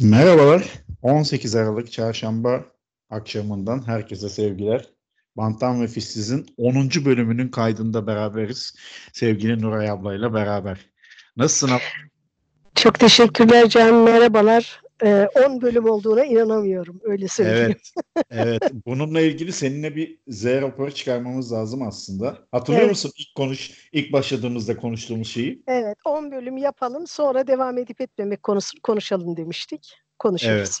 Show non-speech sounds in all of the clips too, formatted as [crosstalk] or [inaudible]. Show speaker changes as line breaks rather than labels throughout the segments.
Merhabalar. 18 Aralık Çarşamba akşamından herkese sevgiler. Bantam ve Fissiz'in 10. bölümünün kaydında beraberiz. Sevgili Nuray ablayla beraber. Nasılsın abla?
Çok teşekkürler Can. Merhabalar. Ee, 10 bölüm olduğuna inanamıyorum. Öyle söyleyeyim.
Evet. evet. Bununla ilgili seninle bir Z raporu çıkarmamız lazım aslında. Hatırlıyor
Evet.
musun ilk konuş ilk başladığımızda konuştuğumuz şeyi?
Evet. 10 bölüm yapalım. Sonra devam edip etmemek konusu konuşalım demiştik. Konuşuruz.
Evet.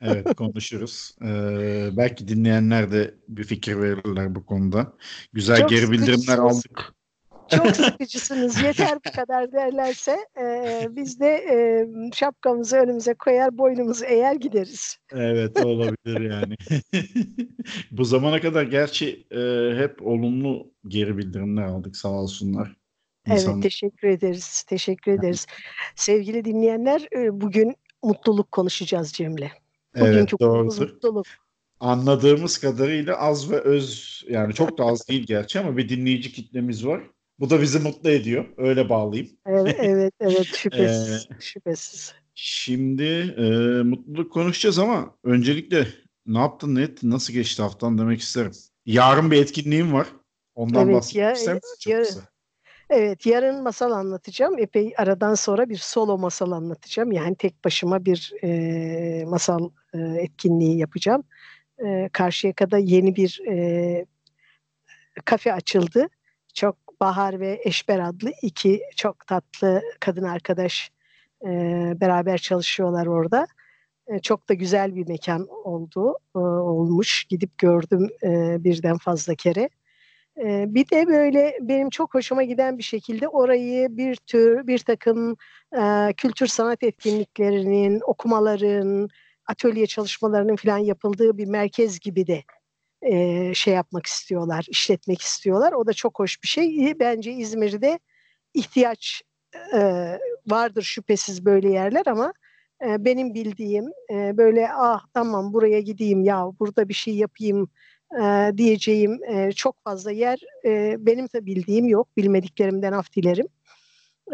Evet konuşuruz. Ee, belki dinleyenler de bir fikir verirler bu konuda. Güzel
Çok
geri bildirimler aldık.
Çok [laughs] sıkıcısınız. Yeter bu kadar derlerse e, biz de e, şapkamızı önümüze koyar, boynumuzu eğer gideriz.
Evet olabilir yani. [laughs] Bu zamana kadar gerçi e, hep olumlu geri bildirimler aldık sağ olsunlar.
Evet,
İnsanlar-
teşekkür ederiz. Teşekkür ederiz. Sevgili dinleyenler, e, bugün mutluluk konuşacağız Cem'le.
evet
Bugünkü konumuz
doğrudur.
mutluluk.
Anladığımız kadarıyla az ve öz yani çok da az değil gerçi ama bir dinleyici kitlemiz var. Bu da bizi mutlu ediyor. Öyle bağlayayım.
Evet, [laughs] evet, evet şüphesiz,
Ee,
şüphesiz.
Şimdi e, mutluluk konuşacağız ama öncelikle ne yaptın ne ettin nasıl geçti haftan demek isterim. Yarın bir etkinliğim var. Ondan
Evet,
bahsetmek ister misin? Çok kısa.
Evet, yarın masal anlatacağım. Epey aradan sonra bir solo masal anlatacağım. Yani tek başıma bir e, masal e, etkinliği yapacağım. E, Karşıyaka'da yeni bir e, kafe açıldı. Çok Bahar ve Eşber adlı iki çok tatlı kadın arkadaş e, beraber çalışıyorlar orada. E, çok da güzel bir mekan oldu, e, olmuş. Gidip gördüm e, birden fazla kere. Ee, Bir de böyle benim çok hoşuma giden bir şekilde orayı bir tür bir takım e, kültür sanat etkinliklerinin, okumaların, atölye çalışmalarının falan yapıldığı bir merkez gibi de e, şey yapmak istiyorlar, işletmek istiyorlar. O da çok hoş bir şey. Bence İzmir'de ihtiyaç e, vardır şüphesiz böyle yerler ama e, benim bildiğim e, böyle ah tamam buraya gideyim ya burada bir şey yapayım e, diyeceğim e, çok fazla yer e, benim de bildiğim yok. Bilmediklerimden af dilerim.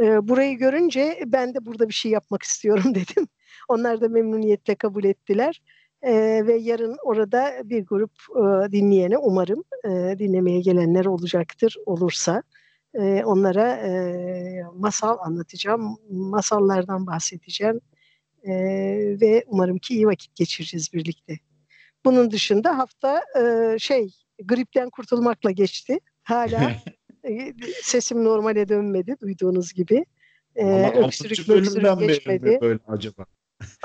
E, burayı görünce ben de burada bir şey yapmak [laughs] istiyorum dedim. Onlar da memnuniyetle kabul ettiler. E, ve yarın orada bir grup e, dinleyene umarım e, dinlemeye gelenler olacaktır olursa. e, onlara e, masal anlatacağım, masallardan bahsedeceğim E, ve umarım ki iyi vakit geçireceğiz birlikte. Bunun dışında hafta e, şey gripten kurtulmakla geçti. Hala [laughs] e, sesim normale dönmedi duyduğunuz gibi. E,
Ama
öksürük
6. bölümden
öksürük geçmedi.
böyle acaba?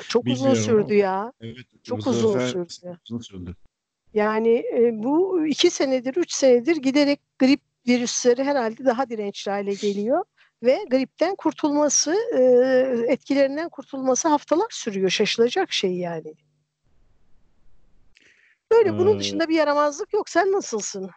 Çok uzun sürdü ya.
Evet.
Çok uzun
sefer
sürdü.
Uzun sürdü.
Yani e, bu iki senedir, üç senedir giderek grip virüsleri herhalde daha dirençli hale geliyor. Ve gripten kurtulması, e, etkilerinden kurtulması haftalar sürüyor. Şaşılacak şey yani. Böyle bunun
Ee,
dışında bir yaramazlık yok. Sen nasılsın?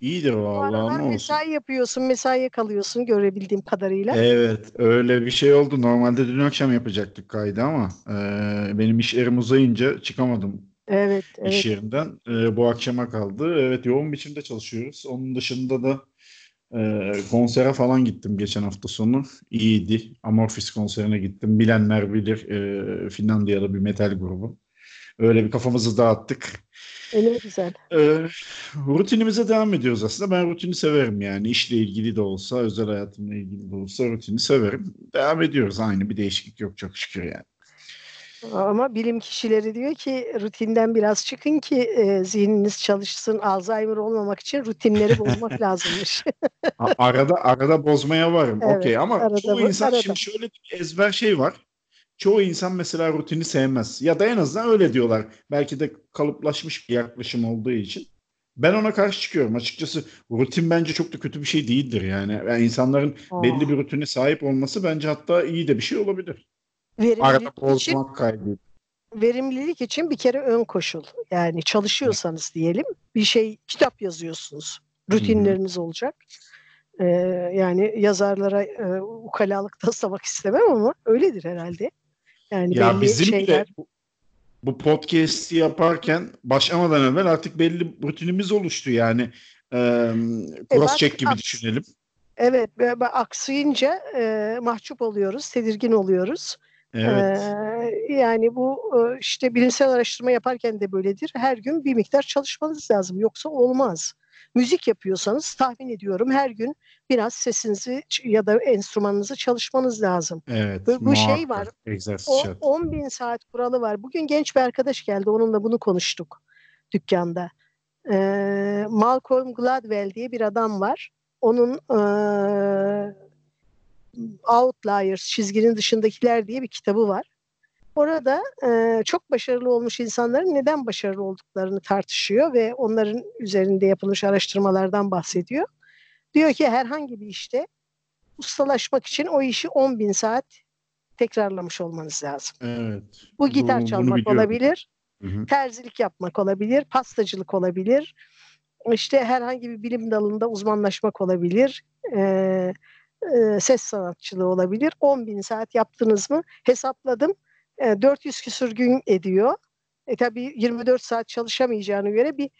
İyidir vallahi ne olsun.
mesai yapıyorsun, mesaiye kalıyorsun görebildiğim kadarıyla.
Evet öyle bir şey oldu. Normalde dün akşam yapacaktık kaydı ama e, benim işlerim uzayınca çıkamadım
Evet,
iş
evet.
yerinden. E, bu akşama kaldı. Evet yoğun biçimde çalışıyoruz. Onun dışında da e, konsere falan gittim geçen hafta sonu. İyiydi. Amorphis konserine gittim. Bilenler bilir. E, Finlandiyalı bir metal grubu. Öyle bir kafamızı dağıttık.
E, ne güzel.
Ee, rutinimize devam ediyoruz aslında. Ben rutini severim yani. İşle ilgili de olsa, özel hayatımla ilgili de olsa rutini severim. Devam ediyoruz aynı. Bir değişiklik yok çok şükür yani.
Ama bilim kişileri diyor ki rutinden biraz çıkın ki e, zihniniz çalışsın. Alzheimer olmamak için rutinleri bozmak [laughs] lazımmış.
Arada arada bozmaya varım.
Evet,
Okey ama çoğu insan
arada.
şimdi şöyle bir ezber şey var. Çoğu insan mesela rutini sevmez. Ya da en azından öyle diyorlar. Belki de kalıplaşmış bir yaklaşım olduğu için. Ben ona karşı çıkıyorum. Açıkçası rutin bence çok da kötü bir şey değildir yani. yani insanların belli bir rutine sahip olması bence hatta iyi de bir şey olabilir. Arada
Verimlilik için,
bozmak kaydıyla.
verimlilik için bir kere ön koşul. Yani çalışıyorsanız diyelim bir şey kitap yazıyorsunuz. Rutinleriniz olacak. Ee, yani yazarlara e, ukalalık taslamak [laughs] istemem ama öyledir herhalde. Yani
Ya bizim
şeyler.
bile bu, podcast'i yaparken başlamadan evvel artık belli rutinimiz oluştu yani.
E
cross check gibi düşünelim.
Evet, aksayınca e, mahcup oluyoruz, tedirgin oluyoruz.
Evet.
Ee, yani bu e, işte bilimsel araştırma yaparken de böyledir. Her gün bir miktar çalışmanız lazım. Yoksa olmaz. Müzik yapıyorsanız tahmin ediyorum her gün biraz sesinizi ya da enstrümanınızı çalışmanız lazım.
Evet.
Bu, bu şey var.
O,
10 bin saat kuralı var. Bugün genç bir arkadaş geldi. Onunla bunu konuştuk dükkanda. Ee, Malcolm Gladwell diye bir adam var. Onun e, Outliers, çizginin dışındakiler diye bir kitabı var. Orada e, çok başarılı olmuş insanların neden başarılı olduklarını tartışıyor ve onların üzerinde yapılmış araştırmalardan bahsediyor. Diyor ki herhangi bir işte ustalaşmak için o işi 10 bin saat tekrarlamış olmanız lazım.
Evet.
Bu gitar bu, çalmak olabilir,
hı hı.
terzilik yapmak olabilir, pastacılık olabilir, işte herhangi bir bilim dalında uzmanlaşmak olabilir, e, e, ses sanatçılığı olabilir. 10 bin saat yaptınız mı hesapladım 400 küsur gün ediyor. E tabii 24 saat çalışamayacağını göre bir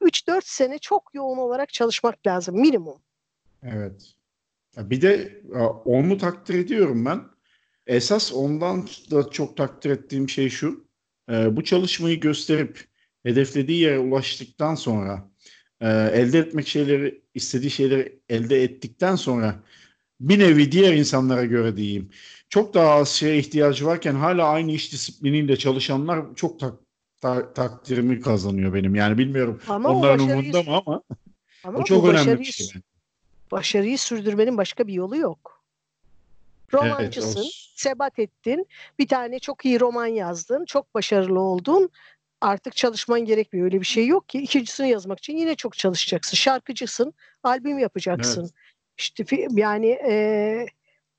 3-4 sene çok yoğun olarak çalışmak lazım minimum.
Evet. Bir de onu takdir ediyorum ben. Esas ondan da çok takdir ettiğim şey şu. Bu çalışmayı gösterip hedeflediği yere ulaştıktan sonra elde etmek şeyleri, istediği şeyleri elde ettikten sonra bir nevi diğer insanlara göre diyeyim çok daha az şeye ihtiyacı varken hala aynı iş disipliniyle çalışanlar çok tak, ta, takdirimi kazanıyor benim. Yani bilmiyorum ama onların umurunda mı ama, ama o çok önemli bir şey.
Başarıyı sürdürmenin başka bir yolu yok. Romancısın, evet, o... sebat ettin, bir tane çok iyi roman yazdın, çok başarılı oldun. Artık çalışman gerekmiyor. Öyle bir şey yok ki. İkincisini yazmak için yine çok çalışacaksın. Şarkıcısın, albüm yapacaksın. Evet. İşte yani e,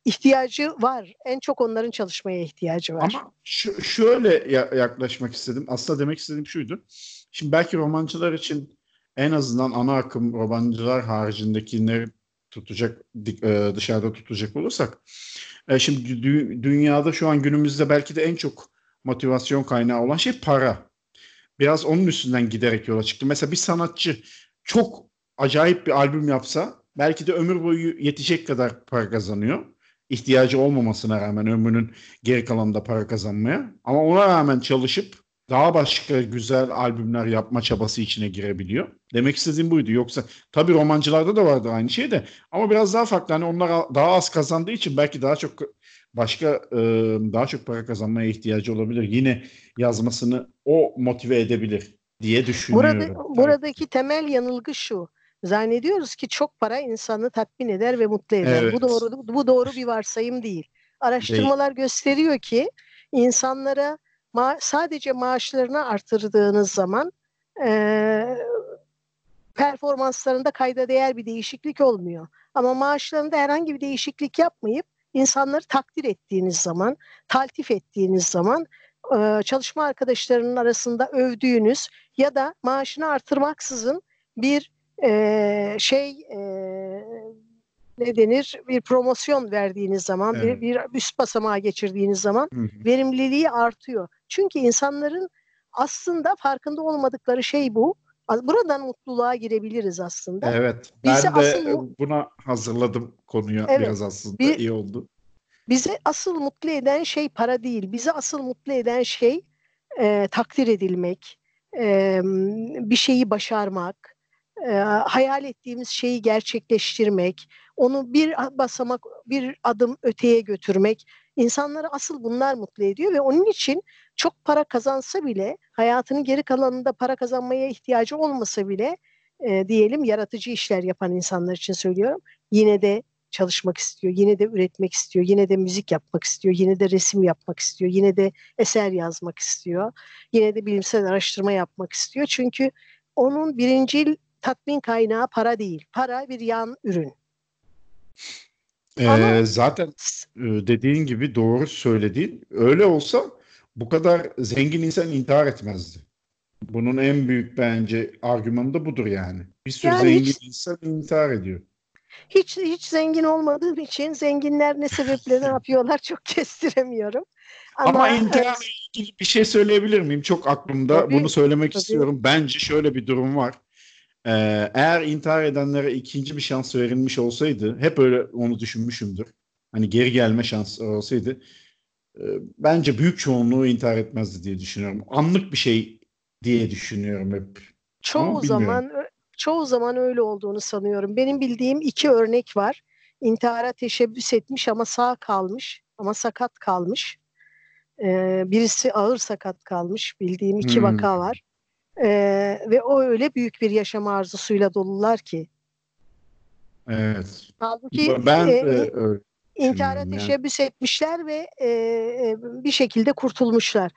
ihtiyacı var. En çok onların çalışmaya ihtiyacı var.
Ama şu, şöyle yaklaşmak istedim. Aslında demek istediğim şuydu. Şimdi belki romancılar için en azından ana akım romancılar haricindekileri tutacak dışarıda tutacak olursak şimdi dünyada şu an günümüzde belki de en çok motivasyon kaynağı olan şey para. Biraz onun üstünden giderek yola çıktı. Mesela bir sanatçı çok acayip bir albüm yapsa belki de ömür boyu yetecek kadar para kazanıyor ihtiyacı olmamasına rağmen ömrünün geri kalanında para kazanmaya. Ama ona rağmen çalışıp daha başka güzel albümler yapma çabası içine girebiliyor. Demek istediğim buydu. Yoksa tabii romancılarda da vardı aynı şey de ama biraz daha farklı. Hani onlar daha az kazandığı için belki daha çok başka e, daha çok para kazanmaya ihtiyacı olabilir. Yine yazmasını o motive edebilir diye düşünüyorum.
Burada, buradaki temel yanılgı şu. Zannediyoruz ki çok para insanı tatmin eder ve mutlu eder. Evet. Bu doğru bu doğru bir varsayım değil. Araştırmalar değil. gösteriyor ki insanlara ma- sadece maaşlarını artırdığınız zaman e, performanslarında kayda değer bir değişiklik olmuyor. Ama maaşlarında herhangi bir değişiklik yapmayıp insanları takdir ettiğiniz zaman, taltif ettiğiniz zaman çalışma arkadaşlarının arasında övdüğünüz ya da maaşını artırmaksızın bir e, şey e, ne denir bir promosyon verdiğiniz zaman evet. bir, bir üst basamağa geçirdiğiniz zaman hı hı. verimliliği artıyor. Çünkü insanların aslında farkında olmadıkları şey bu. Buradan mutluluğa girebiliriz aslında.
Evet. Ben Bizi de asıl, buna hazırladım konuyu evet, biraz aslında bir, iyi oldu.
Bizi asıl mutlu eden şey para değil. Bizi asıl mutlu eden şey e, takdir edilmek, e, bir şeyi başarmak, e, hayal ettiğimiz şeyi gerçekleştirmek, onu bir basamak, bir adım öteye götürmek insanları asıl bunlar mutlu ediyor ve onun için çok para kazansa bile hayatının geri kalanında para kazanmaya ihtiyacı olmasa bile e, diyelim yaratıcı işler yapan insanlar için söylüyorum. Yine de çalışmak istiyor, yine de üretmek istiyor, yine de müzik yapmak istiyor, yine de resim yapmak istiyor, yine de eser yazmak istiyor, yine de bilimsel araştırma yapmak istiyor. Çünkü onun birincil tatmin kaynağı para değil. Para bir yan ürün.
Ee, Ama... Zaten e, dediğin gibi doğru söylediğin. Öyle olsa bu kadar zengin insan intihar etmezdi. Bunun en büyük bence argümanı da budur yani. Bir sürü yani zengin hiç, insan intihar ediyor.
Hiç hiç zengin olmadığım için zenginler ne sebeple ne yapıyorlar çok [laughs] kestiremiyorum.
Ama, Ama intiharla ilgili bir şey söyleyebilir miyim? Çok aklımda. Tabii, Bunu söylemek tabii. istiyorum. Bence şöyle bir durum var. Ee, eğer intihar edenlere ikinci bir şans verilmiş olsaydı, hep öyle onu düşünmüşümdür. Hani geri gelme şansı olsaydı, e, bence büyük çoğunluğu intihar etmezdi diye düşünüyorum. Anlık bir şey diye düşünüyorum hep.
Çoğu zaman çoğu zaman öyle olduğunu sanıyorum. Benim bildiğim iki örnek var. İntihara teşebbüs etmiş ama sağ kalmış ama sakat kalmış. Ee, birisi ağır sakat kalmış. Bildiğim iki hmm. vaka var. Ee, ve o öyle büyük bir yaşam arzusuyla dolular ki.
Evet.
Halbuki ben e, e, intihara teşebbüs yani. etmişler ve e, e, bir şekilde kurtulmuşlar.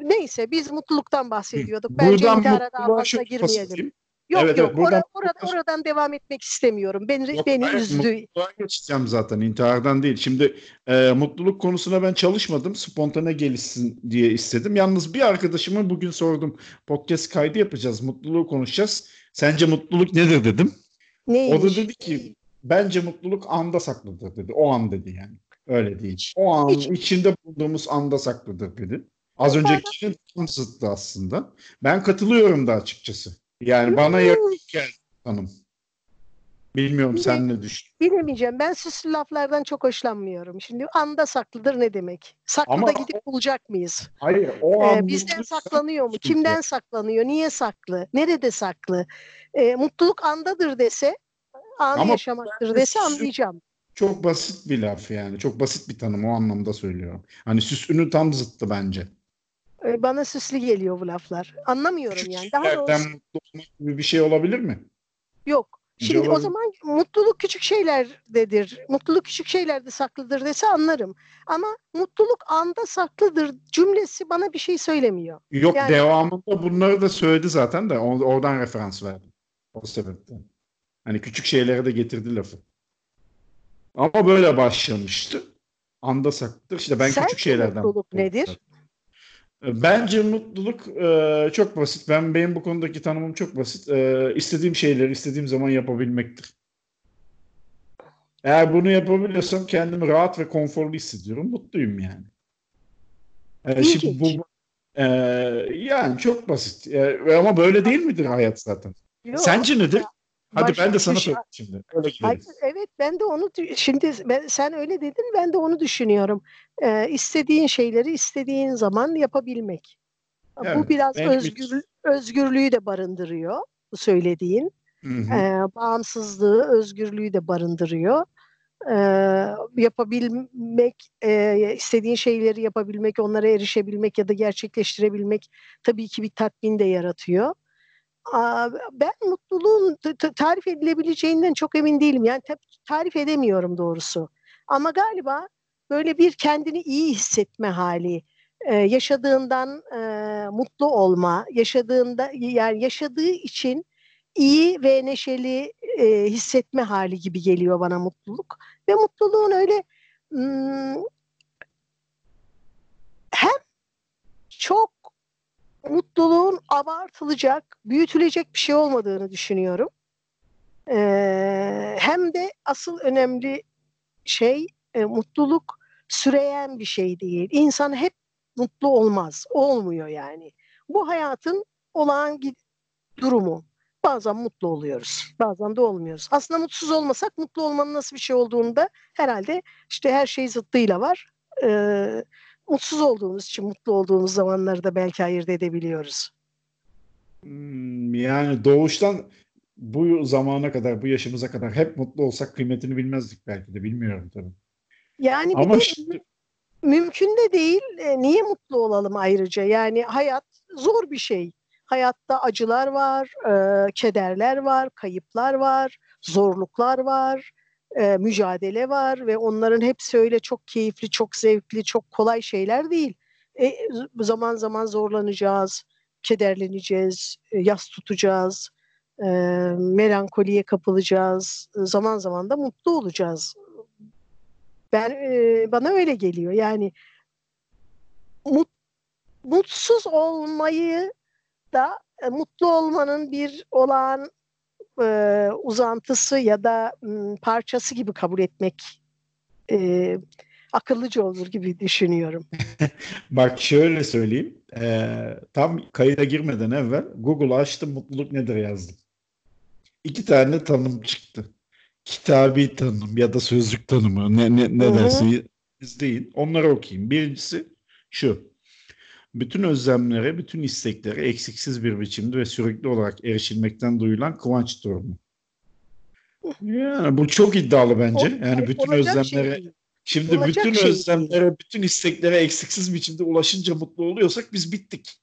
Neyse biz mutluluktan bahsediyorduk. Bence Buradan intihara daha fazla girmeyelim. Yok evet, yok evet, buradan, orada, oradan devam etmek istemiyorum. Beni, yok, beni üzdü.
Mutluluğa geçeceğim zaten intihardan değil. Şimdi e, mutluluk konusuna ben çalışmadım. Spontane gelişsin diye istedim. Yalnız bir arkadaşıma bugün sordum. Podcast kaydı yapacağız. Mutluluğu konuşacağız. Sence mutluluk nedir dedim. Neymiş? O da dedi ki bence mutluluk anda saklıdır dedi. O an dedi yani. Öyle değil. O an Hiç. içinde bulunduğumuz anda saklıdır dedi. Az öncekinin tam zıttı aslında. Ben katılıyorum da açıkçası. Yani bana yakın geldi hanım. Bilmiyorum Bile, sen ne düşün.
Bilemeyeceğim. Ben süslü laflardan çok hoşlanmıyorum. Şimdi anda saklıdır ne demek? Saklı Ama da gidip bulacak mıyız?
Hayır. O ee,
bizden saklanıyor mu? Kimden saklanıyor? Niye saklı? Nerede saklı? Ee, mutluluk andadır dese, an Ama yaşamaktır dese anlayacağım.
Çok basit bir laf yani. Çok basit bir tanım o anlamda söylüyorum. Hani süslünün tam zıttı bence.
Ee, bana süslü geliyor bu laflar. Anlamıyorum yani. Daha doğrusu...
mutlu olmak gibi bir şey olabilir mi?
Yok. Şimdi olabilir. o zaman mutluluk küçük şeylerdedir. Mutluluk küçük şeylerde saklıdır dese anlarım. Ama mutluluk anda saklıdır cümlesi bana bir şey söylemiyor.
Yok yani... devamında bunları da söyledi zaten de oradan referans verdim. O sebepten. Hani küçük şeylere de getirdi lafı. Ama böyle başlamıştı. Anda saklıdır. İşte ben Sen küçük şeylerden.
mutluluk nedir?
Bence mutluluk e, çok basit. Ben benim bu konudaki tanımım çok basit. E, istediğim şeyleri istediğim zaman yapabilmektir. Eğer bunu yapabiliyorsam kendimi rahat ve konforlu hissediyorum. Mutluyum yani. E, şimdi bu e, yani çok basit. E, ama böyle değil midir hayat zaten? Yok. Sence nedir? Hadi Başka ben de sana söyleyeyim şimdi.
Öyle evet ben de onu şimdi ben, sen öyle dedin ben de onu düşünüyorum. Ee, istediğin şeyleri istediğin zaman yapabilmek. Evet, bu biraz özgür, özgürlüğü de barındırıyor bu söylediğin. Hı hı. Ee, bağımsızlığı, özgürlüğü de barındırıyor. Ee, yapabilmek, e, istediğin şeyleri yapabilmek, onlara erişebilmek ya da gerçekleştirebilmek tabii ki bir tatmin de yaratıyor ben mutluluğun tarif edilebileceğinden çok emin değilim. Yani tarif edemiyorum doğrusu. Ama galiba böyle bir kendini iyi hissetme hali, yaşadığından mutlu olma, yaşadığında yani yaşadığı için iyi ve neşeli hissetme hali gibi geliyor bana mutluluk. Ve mutluluğun öyle hem çok mutluluğun abartılacak, büyütülecek bir şey olmadığını düşünüyorum. Ee, hem de asıl önemli şey e, mutluluk süreyen bir şey değil. İnsan hep mutlu olmaz. Olmuyor yani. Bu hayatın olağan durumu. Bazen mutlu oluyoruz. Bazen de olmuyoruz. Aslında mutsuz olmasak mutlu olmanın nasıl bir şey olduğunu da herhalde işte her şey zıttıyla var. Ee, mutsuz olduğumuz için mutlu olduğumuz zamanları da belki ayırt edebiliyoruz.
Hmm, yani doğuştan bu zamana kadar, bu yaşımıza kadar hep mutlu olsak kıymetini bilmezdik belki de. Bilmiyorum tabii.
Yani Ama de, şimdi... mümkün de değil. E, niye mutlu olalım ayrıca? Yani hayat zor bir şey. Hayatta acılar var, e, kederler var, kayıplar var, zorluklar var e, mücadele var ve onların hepsi öyle çok keyifli, çok zevkli, çok kolay şeyler değil. E, zaman zaman zorlanacağız, kederleneceğiz, e, yas tutacağız, e, melankoliye kapılacağız, zaman zaman da mutlu olacağız. Ben e, bana öyle geliyor. Yani mut, mutsuz olmayı da e, mutlu olmanın bir olağan e, uzantısı ya da m, parçası gibi kabul etmek e, akıllıca olur gibi düşünüyorum. [laughs]
Bak şöyle söyleyeyim. E, tam kayıda girmeden evvel Google açtım mutluluk nedir yazdım. İki tane tanım çıktı. Kitabi tanım ya da sözlük tanımı ne, ne, ne dersin değil. Onları okuyayım. Birincisi şu. Bütün özlemlere, bütün isteklere eksiksiz bir biçimde ve sürekli olarak erişilmekten duyulan kıvanç durumu. Yani bu çok iddialı bence. Yani bütün
olacak şey
özlemlere şimdi
Olacak
bütün
şey
özlemlere, bütün isteklere eksiksiz biçimde ulaşınca mutlu oluyorsak biz bittik.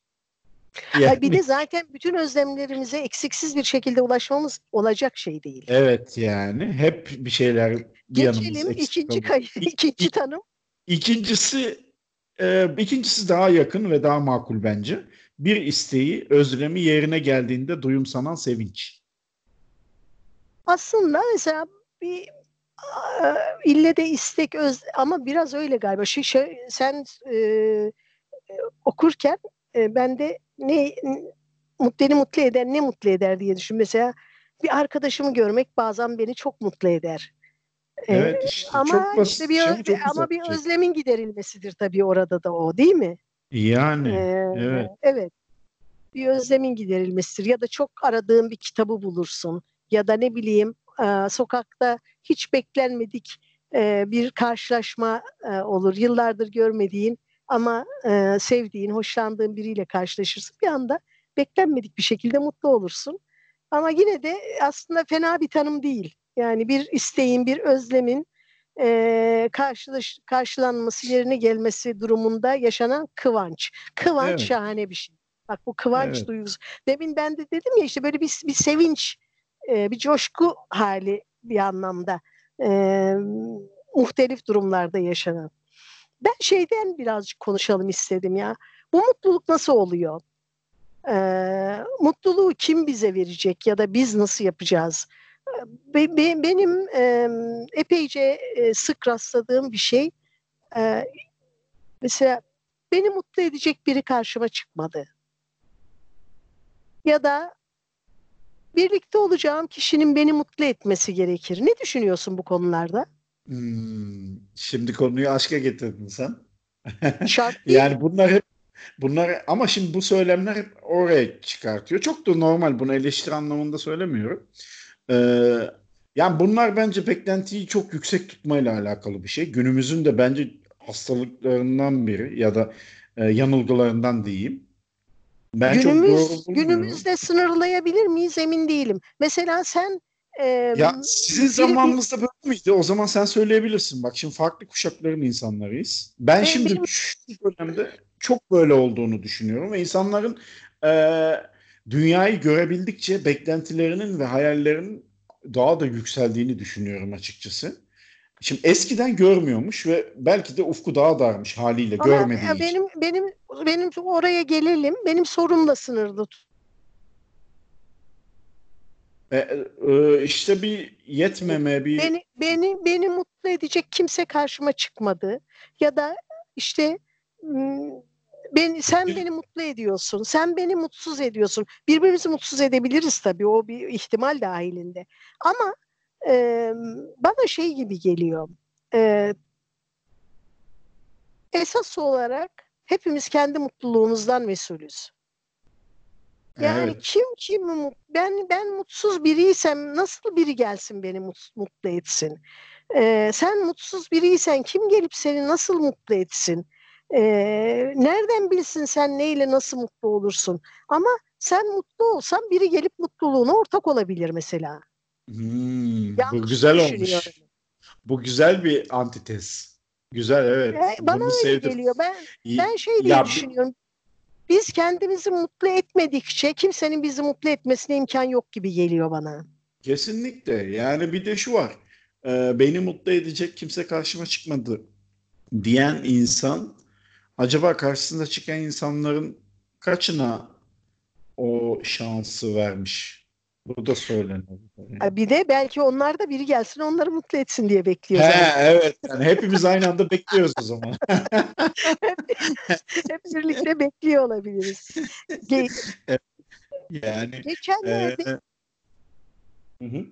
Ay bir de zaten bütün özlemlerimize eksiksiz bir şekilde ulaşmamız olacak şey değil.
Evet yani hep bir şeyler
Geçelim ikinci kay [laughs] ikinci tanım.
İkincisi e, ikincisi daha yakın ve daha makul bence. Bir isteği, özlemi yerine geldiğinde duyumsanan sevinç.
Aslında mesela bir ille de istek öz ama biraz öyle galiba. Şu şey, sen e, e, okurken e, ben de ne beni mutlu eder ne mutlu eder diye düşün. Mesela bir arkadaşımı görmek bazen beni çok mutlu eder. E,
Evet işte
ama
çok basit
işte bir
şey
öz-
ama çok güzel
bir özlemin giderilmesidir tabii orada da o değil mi?
Yani
Ee,
evet.
evet. Bir özlemin giderilmesidir ya da çok aradığın bir kitabı bulursun ya da ne bileyim e, sokakta hiç beklenmedik e, bir karşılaşma e, olur. Yıllardır görmediğin ama sevdiğin, hoşlandığın biriyle karşılaşırsın. Bir anda beklenmedik bir şekilde mutlu olursun. Ama yine de aslında fena bir tanım değil. Yani bir isteğin, bir özlemin e, karşılaş, karşılanması, yerine gelmesi durumunda yaşanan kıvanç. Kıvanç
Evet.
şahane bir şey. Bak bu kıvanç
Evet.
duygusu. Demin ben de dedim ya işte böyle bir, bir sevinç, e, bir coşku hali bir anlamda. E, muhtelif durumlarda yaşanan. Ben şeyden birazcık konuşalım istedim ya. Bu mutluluk nasıl oluyor? E, mutluluğu kim bize verecek ya da biz nasıl yapacağız? Be- be- benim e, epeyce e, sık rastladığım bir şey e, mesela beni mutlu edecek biri karşıma çıkmadı. Ya da birlikte olacağım kişinin beni mutlu etmesi gerekir. Ne düşünüyorsun bu konularda?
Hmm, şimdi konuyu aşka getirdin sen.
Şart [laughs] değil.
Yani bunlar hep bunlar ama şimdi bu söylemler oraya çıkartıyor. Çok da normal bunu eleştiri anlamında söylemiyorum. Ee, yani bunlar bence beklentiyi çok yüksek tutmayla alakalı bir şey. Günümüzün de bence hastalıklarından biri ya da e, yanılgılarından diyeyim. Ben çok
Günümüz, günümüzde sınırlayabilir miyiz emin değilim. Mesela sen e,
Ya sizin
biri-
zamanınızda böyle miydi? O zaman sen söyleyebilirsin. Bak şimdi farklı kuşakların insanlarıyız. Ben şimdi şu dönemde çok böyle olduğunu düşünüyorum ve insanların eee, dünyayı görebildikçe beklentilerinin ve hayallerinin daha da yükseldiğini düşünüyorum açıkçası. Şimdi eskiden görmüyormuş ve belki de ufku daha darmış haliyle
ama
görmediği için.
benim benim benim oraya gelelim. Benim sorumla sınırlı tut.
E, e, işte bir yetmeme, bir
Beni beni beni mutlu edecek kimse karşıma çıkmadı. Ya da işte ben sen beni mutlu ediyorsun. Sen beni mutsuz ediyorsun. Birbirimizi mutsuz edebiliriz tabii. O bir ihtimal dahilinde. Ama e, bana şey gibi geliyor. E, esas olarak hepimiz kendi mutluluğumuzdan mesulüz. Yani
evet.
kim kimi ben ben mutsuz biriysem nasıl biri gelsin beni mut- mutlu etsin? Ee, sen mutsuz biriysen kim gelip seni nasıl mutlu etsin? Ee, nereden bilsin sen neyle nasıl mutlu olursun? Ama sen mutlu olsan biri gelip mutluluğuna ortak olabilir mesela.
Hmm, bu güzel olmuş. Bu güzel bir antitez. Güzel evet.
Ee, bana
Bunu
öyle
sevdim.
geliyor. Ben ben şey diye
Ya
düşünüyorum. Biz kendimizi mutlu etmedikçe kimsenin bizi mutlu etmesine imkan yok gibi geliyor bana.
Kesinlikle. Yani bir de şu var. Ee, beni mutlu edecek kimse karşıma çıkmadı diyen insan acaba karşısında çıkan insanların kaçına o şansı vermiş? Bu da söylenebilir.
Ha, Bir de belki onlar da biri gelsin onları mutlu etsin diye bekliyor
He, evet. Yani hepimiz aynı anda bekliyoruz o zaman. [laughs]
Hep birlikte bekliyor olabiliriz. Ge-
Yani
geçenlerde
e, hı hı.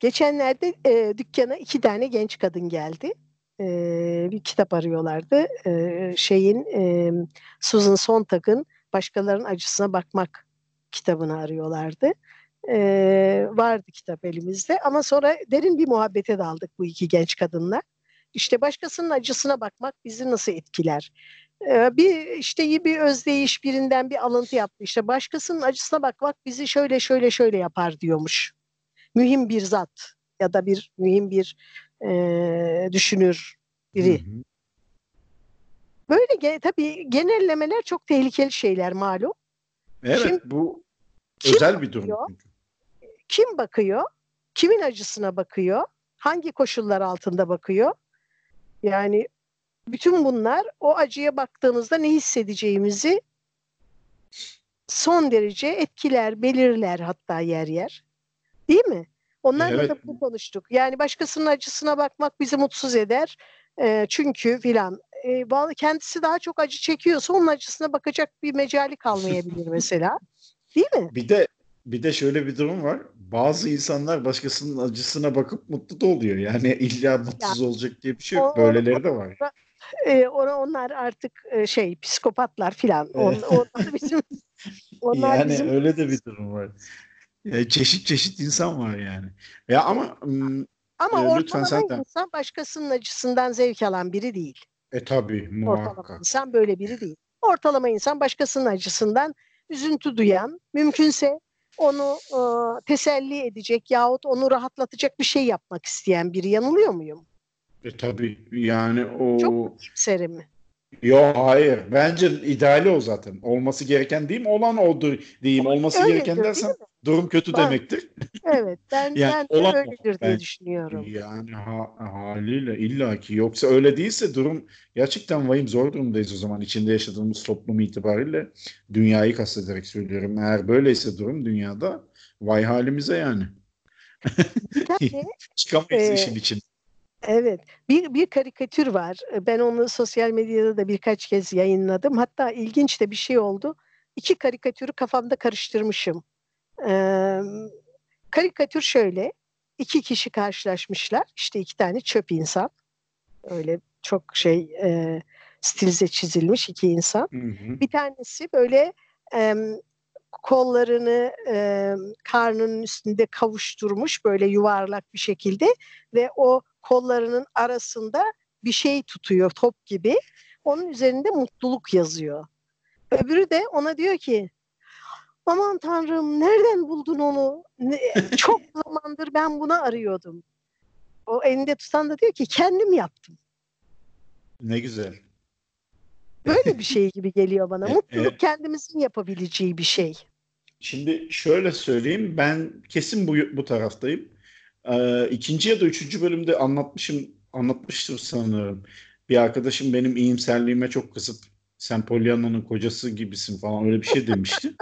geçenlerde e, dükkana iki tane genç kadın geldi. E, bir kitap arıyorlardı. E, şeyin e, Susan Sontag'ın Başkalarının Acısına Bakmak kitabını arıyorlardı. E, vardı kitap elimizde ama sonra derin bir muhabbete daldık bu iki genç kadınla. İşte başkasının acısına bakmak bizi nasıl etkiler? Bir işte bir özdeyiş birinden bir alıntı yaptı. İşte başkasının acısına bakmak bizi şöyle şöyle şöyle yapar diyormuş. Mühim bir zat ya da bir mühim bir e, düşünür biri. Hı hı. Böyle ge, tabii genellemeler çok tehlikeli şeyler malum.
Evet Şimdi, bu özel bir durum. Bakıyor,
kim bakıyor? Kimin acısına bakıyor? Hangi koşullar altında bakıyor? Yani bütün bunlar o acıya baktığımızda ne hissedeceğimizi son derece etkiler, belirler hatta yer yer. Değil mi? Onlarla evet. da bunu konuştuk. Yani başkasının acısına bakmak bizi mutsuz eder. E, çünkü filan e, kendisi daha çok acı çekiyorsa onun acısına bakacak bir mecali kalmayabilir [laughs] mesela. Değil mi?
Bir de bir de şöyle bir durum var. Bazı insanlar başkasının acısına bakıp mutlu da oluyor. Yani [laughs] illa mutsuz ya, olacak diye bir şey yok. Böyleleri de var.
E, onlar artık e, şey psikopatlar filan. On, onlar
bizim [laughs] onlar yani bizim... öyle de bir durum var. Yani çeşit çeşit insan var yani. Ya ama
ama e, lütfen sen de... insan başkasının acısından zevk alan biri değil.
E tabi muhakkak.
Ortalama insan böyle biri değil. Ortalama insan başkasının acısından üzüntü duyan, mümkünse onu e, teselli edecek yahut onu rahatlatacak bir şey yapmak isteyen biri. Yanılıyor muyum?
E tabi yani o...
Çok iyimserim mi?
Yok hayır. Bence ideali o zaten. Olması gereken değil mi? Olan odur diyeyim. Olması Öyledir, gereken dersen durum kötü ben, demektir. [laughs]
Evet. Ben, yani ben olan öyledir ben, diye düşünüyorum.
Yani ha, haliyle illaki. Yoksa öyle değilse durum gerçekten vahim zor durumdayız o zaman. içinde yaşadığımız toplum itibariyle dünyayı kastederek söylüyorum. Eğer böyleyse durum dünyada vay halimize yani. [laughs] Çıkamayız e, işin içinde.
Evet. Bir, bir karikatür var. Ben onu sosyal medyada da birkaç kez yayınladım. Hatta ilginç de bir şey oldu. İki karikatürü kafamda karıştırmışım. Ee, karikatür şöyle. İki kişi karşılaşmışlar. İşte iki tane çöp insan. Öyle çok şey e, stilize çizilmiş iki insan. Hı hı. Bir tanesi böyle e, kollarını e, karnının üstünde kavuşturmuş böyle yuvarlak bir şekilde ve o kollarının arasında bir şey tutuyor top gibi. Onun üzerinde mutluluk yazıyor. Öbürü de ona diyor ki aman tanrım nereden buldun onu? Ne, [laughs] çok zamandır ben bunu arıyordum. O elinde tutan da diyor ki kendim yaptım.
Ne güzel.
Böyle [laughs] bir şey gibi geliyor bana. E, mutluluk kendimizin yapabileceği bir şey.
Şimdi şöyle söyleyeyim. Ben kesin bu, bu taraftayım. Ee, ikinci ya da üçüncü bölümde anlatmışım, anlatmıştır sanırım. Bir arkadaşım benim iyimserliğime çok kızıp sen Pollyanna'nın kocası gibisin falan öyle bir şey [laughs] demişti.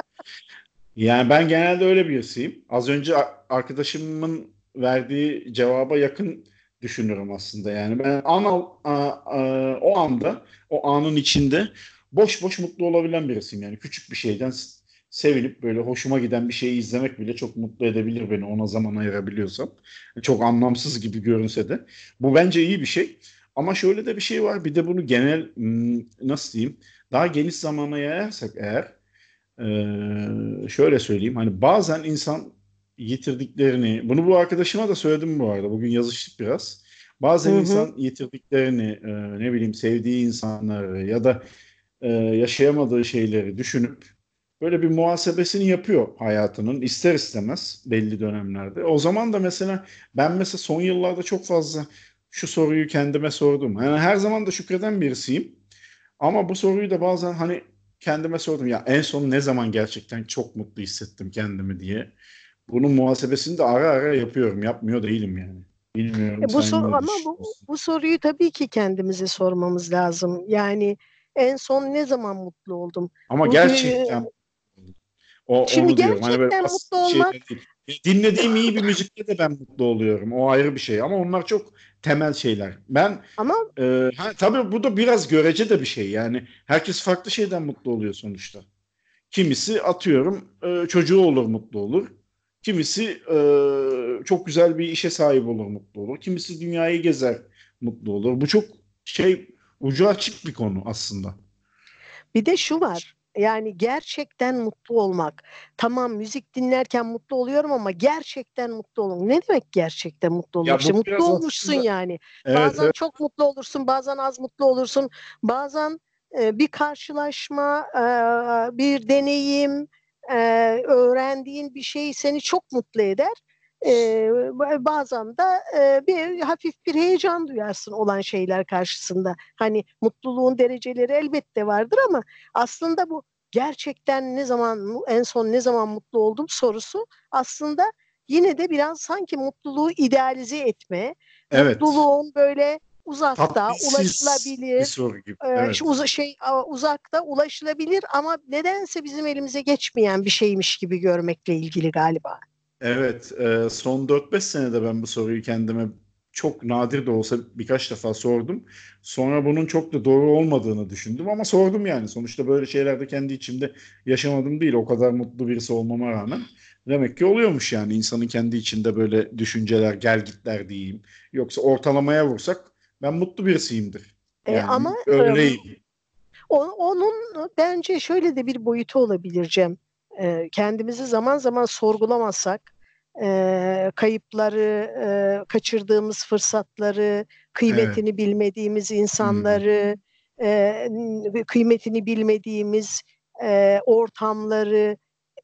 yani ben genelde öyle birisiyim. Az önce arkadaşımın verdiği cevaba yakın düşünürüm aslında. Yani ben an, a, a, o anda, o anın içinde boş boş mutlu olabilen birisiyim. Yani küçük bir şeyden sevilip böyle hoşuma giden bir şeyi izlemek bile çok mutlu edebilir beni ona zaman ayırabiliyorsam. Çok anlamsız gibi görünse de. Bu bence iyi bir şey. Ama şöyle de bir şey var. Bir de bunu genel hmm, nasıl diyeyim daha geniş zamana yayarsak eğer şöyle söyleyeyim. Hani bazen insan yitirdiklerini bunu bu arkadaşıma da söyledim bu arada. Bugün yazıştık biraz. Bazen hı hı. insan yitirdiklerini ne bileyim sevdiği insanları ya da yaşayamadığı şeyleri düşünüp böyle bir muhasebesini yapıyor hayatının ister istemez belli dönemlerde. O zaman da mesela ben mesela son yıllarda çok fazla şu soruyu kendime sordum. Yani her zaman da şükreden birisiyim. Ama bu soruyu da bazen hani kendime sordum ya en son ne zaman gerçekten çok mutlu hissettim kendimi diye. Bunun muhasebesini de ara ara yapıyorum. Yapmıyor değilim yani. Bilmiyorum.
E bu sor ama bu, bu soruyu tabii ki kendimize sormamız lazım. Yani en son ne zaman mutlu oldum?
Ama
bu,
gerçekten
o, Şimdi gerçekten hani böyle mutlu olmak...
Şey Dinlediğim iyi bir müzikte de ben mutlu oluyorum. O ayrı bir şey ama onlar çok temel şeyler. Ben
ama
e, ha, tabii bu da biraz görece de bir şey. Yani herkes farklı şeyden mutlu oluyor sonuçta. Kimisi atıyorum e, çocuğu olur mutlu olur. Kimisi e, çok güzel bir işe sahip olur mutlu olur. Kimisi dünyayı gezer mutlu olur. Bu çok şey ucu açık bir konu aslında.
Bir de şu var Yani gerçekten mutlu olmak. Tamam müzik dinlerken mutlu oluyorum ama gerçekten mutlu olmak. Ne demek gerçekten mutlu olmak?
Ya
İşte mutlu
biraz
olmuşsun
aslında
yani.
evet
Bazen
evet
çok mutlu olursun, bazen az mutlu olursun. Bazen e, bir karşılaşma, e, bir deneyim, e, öğrendiğin bir şey seni çok mutlu eder. E, bazen de e, bir hafif bir heyecan duyarsın olan şeyler karşısında. Hani mutluluğun dereceleri elbette vardır ama aslında bu gerçekten ne zaman en son ne zaman mutlu oldum sorusu aslında yine de biraz sanki mutluluğu idealize etme,
evet
mutluluğun böyle uzakta,
tatminsiz bir
ulaşılabilir,
soru gibi. Evet.
uza- şey uzakta ulaşılabilir ama nedense bizim elimize geçmeyen bir şeymiş gibi görmekle ilgili galiba.
Evet, e, son 4-5 senede ben bu soruyu kendime çok nadir de olsa birkaç defa sordum. Sonra bunun çok da doğru olmadığını düşündüm ama sordum yani. Sonuçta böyle şeyler de kendi içimde yaşamadım değil. O kadar mutlu birisi olmama rağmen. Demek ki oluyormuş yani insanın kendi içinde böyle düşünceler, gelgitler diyeyim. Yoksa ortalamaya vursak ben mutlu birisiyimdir.
E,
Yani
ama e,
öyleyim.
o- onun bence şöyle de bir boyutu olabilir Cem. E, kendimizi zaman zaman sorgulamazsak e, kayıpları, e, kaçırdığımız fırsatları,
Evet.
kıymetini bilmediğimiz
Hmm.
insanları, e, kıymetini bilmediğimiz e, ortamları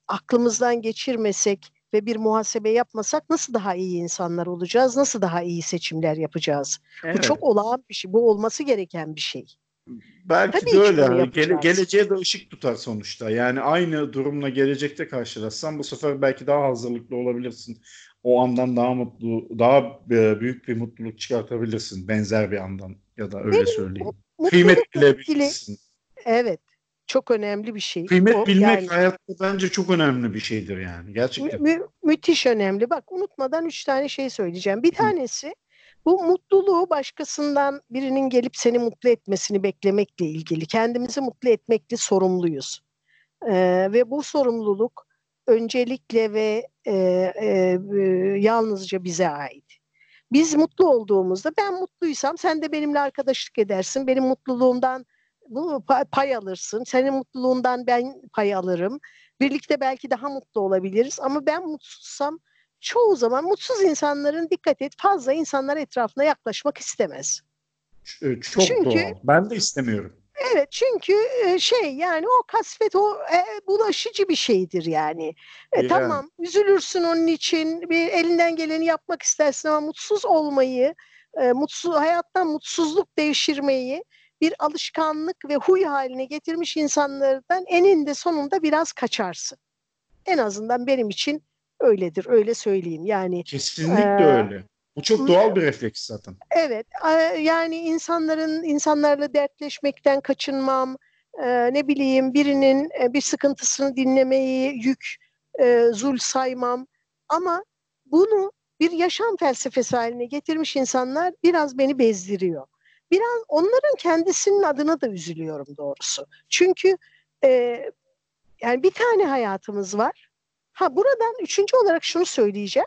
aklımızdan geçirmesek ve bir muhasebe yapmasak nasıl daha iyi insanlar olacağız? Nasıl daha iyi seçimler yapacağız? Bu
Evet.
çok olağan bir şey. Bu olması gereken bir şey.
Belki
Tabii
de öyle. Hani Gele- geleceğe de ışık tutar sonuçta. Yani aynı durumla gelecekte karşılaşsan bu sefer belki daha hazırlıklı olabilirsin. O andan daha mutlu, daha e, büyük bir mutluluk çıkartabilirsin benzer bir andan ya da öyle
Benim
söyleyeyim.
mu-
Kıymet bilebilirsin.
evet çok önemli bir şey.
Kıymet
O
bilmek
yani
hayatta bence çok önemli bir şeydir yani.
mü-
Gerçekten.
mü- müthiş önemli. Bak unutmadan üç tane şey söyleyeceğim. Bir
Hı.
Bu mutluluğu başkasından birinin gelip seni mutlu etmesini beklemekle ilgili. Kendimizi mutlu etmekle sorumluyuz. Ee, ve bu sorumluluk öncelikle ve e, e, e, yalnızca bize ait. Biz mutlu olduğumuzda ben mutluysam sen de benimle arkadaşlık edersin. Benim mutluluğumdan bu pa- pay alırsın. Senin mutluluğundan ben pay alırım. Birlikte belki daha mutlu olabiliriz ama ben mutsuzsam çoğu zaman mutsuz insanların dikkat et fazla insanlar etrafına yaklaşmak istemez.
Ç- e, Çok
Çünkü
doğal. Ben de istemiyorum.
Evet çünkü e, şey yani o kasvet o e, bulaşıcı bir şeydir yani. E,
Yani.
tamam üzülürsün onun için bir elinden geleni yapmak istersin ama mutsuz olmayı, e, mutsuz hayattan mutsuzluk devşirmeyi bir alışkanlık ve huy haline getirmiş insanlardan eninde sonunda biraz kaçarsın. En azından benim için öyledir öyle söyleyeyim yani.
Kesinlikle
e,
öyle. Bu çok doğal bir refleks zaten.
Evet, yani insanların insanlarla dertleşmekten kaçınmam, e, ne bileyim birinin e, bir sıkıntısını dinlemeyi yük, e, zul saymam. Ama bunu bir yaşam felsefesi haline getirmiş insanlar biraz beni bezdiriyor. Biraz onların kendisinin adına da üzülüyorum doğrusu. Çünkü e, yani bir tane hayatımız var. Ha buradan üçüncü olarak şunu söyleyeceğim.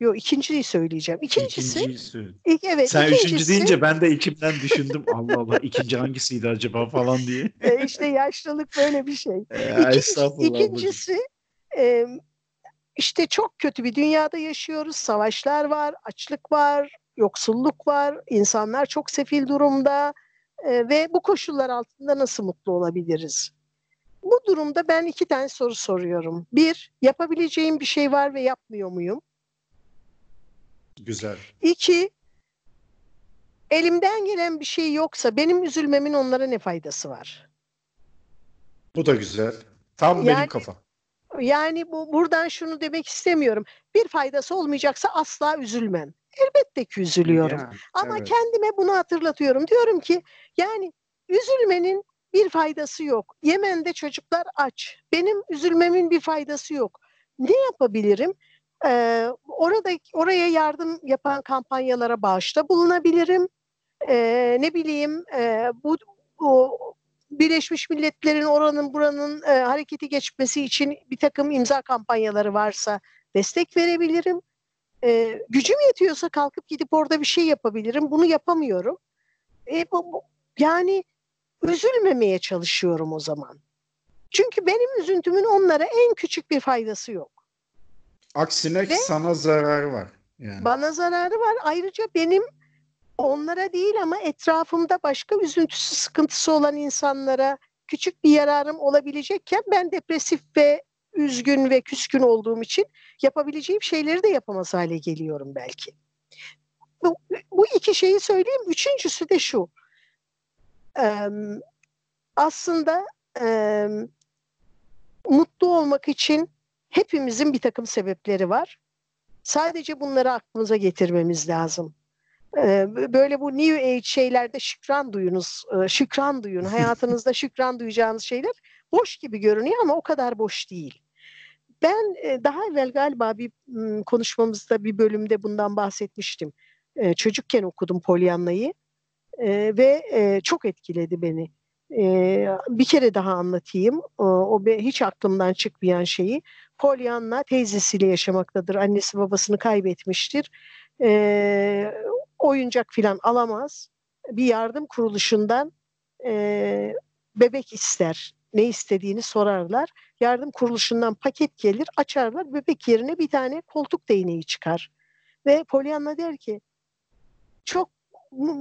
Yok ikinciyi söyleyeceğim. İkincisi
İkinciyi söyle.
İlk, evet,
Sen üçüncü
ikincisi,
deyince ben de içimden düşündüm. [laughs] Allah Allah ikinci hangisiydi acaba falan diye.
e, işte yaşlılık böyle bir şey. [laughs] İkinci-
estağfurullah ablacığım.
ikincisi e, işte çok kötü bir dünyada yaşıyoruz. Savaşlar var, açlık var, yoksulluk var. İnsanlar çok sefil durumda e, ve bu koşullar altında nasıl mutlu olabiliriz? Bu durumda ben iki tane soru soruyorum. Bir, yapabileceğim bir şey var ve yapmıyor muyum?
Güzel.
İki, elimden gelen bir şey yoksa benim üzülmemin onlara ne faydası var?
Bu da güzel. Tam benim
Yani-
kafa.
Yani bu buradan şunu demek istemiyorum. Bir faydası olmayacaksa asla üzülmem. Elbette ki üzülüyorum.
Yani,
Ama
evet.
kendime bunu hatırlatıyorum. Diyorum ki yani üzülmenin bir faydası yok. Yemen'de çocuklar aç. Benim üzülmemin bir faydası yok. Ne yapabilirim? Ee, orada oraya yardım yapan kampanyalara bağışta bulunabilirim. Ee, ne bileyim e, bu, bu Birleşmiş Milletler'in oranın buranın e, hareketi geçmesi için bir takım imza kampanyaları varsa destek verebilirim. E, gücüm yetiyorsa kalkıp gidip orada bir şey yapabilirim. Bunu yapamıyorum. E, bu, bu- yani üzülmemeye çalışıyorum o zaman. Çünkü benim üzüntümün onlara en küçük bir faydası yok.
Aksine Ve sana zararı var. Yani.
Bana zararı var. Ayrıca benim onlara değil ama etrafımda başka üzüntüsü, sıkıntısı olan insanlara küçük bir yararım olabilecekken ben depresif ve üzgün ve küskün olduğum için yapabileceğim şeyleri de yapamaz hale geliyorum belki. Bu, bu iki şeyi söyleyeyim. Üçüncüsü de şu. Ee, aslında e, mutlu olmak için hepimizin bir takım sebepleri var. Sadece bunları aklımıza getirmemiz lazım. Böyle bu New Age şeylerde şükran duyunuz, e, şükran duyun. [laughs] Hayatınızda şükran duyacağınız şeyler boş gibi görünüyor ama o kadar boş değil. Ben e, daha evvel galiba bir konuşmamızda bir bölümde bundan bahsetmiştim. E, çocukken okudum Pollyanna'yı ve çok etkiledi beni. Bir kere daha anlatayım. O hiç aklımdan çıkmayan şeyi. Pollyanna teyzesiyle yaşamaktadır. Annesi babasını kaybetmiştir oyuncak filan alamaz. Bir yardım kuruluşundan e, bebek ister. Ne istediğini sorarlar. Yardım kuruluşundan paket gelir, açarlar. Bebek yerine bir tane koltuk değneği çıkar. Ve Pollyanna der ki çok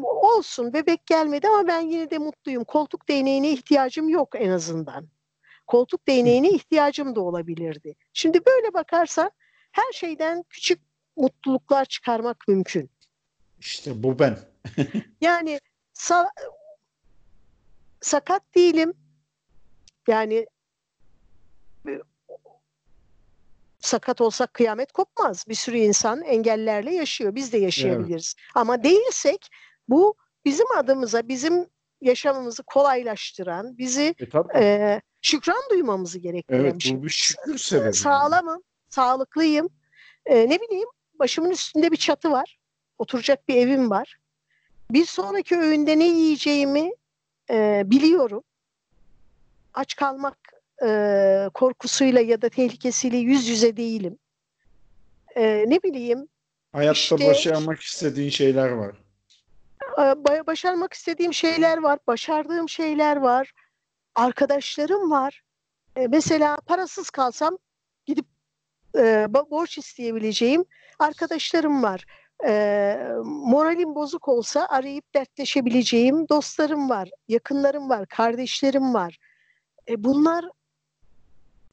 olsun bebek gelmedi ama ben yine de mutluyum. Koltuk değneğine ihtiyacım yok en azından. Koltuk değneğine ihtiyacım da olabilirdi. Şimdi böyle bakarsan her şeyden küçük mutluluklar çıkarmak mümkün.
İşte bu ben. [laughs]
yani sa sakat değilim. Yani sakat olsak kıyamet kopmaz. Bir sürü insan engellerle yaşıyor. Biz de yaşayabiliriz. Evet. Ama değilsek bu bizim adımıza, bizim yaşamımızı kolaylaştıran, bizi e, e, şükran duymamızı gerektiren
evet, bir şey. bu bir şükür sebebi.
Sağlamım, sağlıklıyım. E, ne bileyim başımın üstünde bir çatı var oturacak bir evim var. Bir sonraki öğünde ne yiyeceğimi e, biliyorum. Aç kalmak e, korkusuyla ya da tehlikesiyle yüz yüze değilim. E, ne bileyim.
Hayatta işte, başarmak istediğin şeyler var.
E, başarmak istediğim şeyler var. Başardığım şeyler var. Arkadaşlarım var. E, mesela parasız kalsam gidip e, borç isteyebileceğim arkadaşlarım var e, moralim bozuk olsa arayıp dertleşebileceğim dostlarım var, yakınlarım var, kardeşlerim var. E, bunlar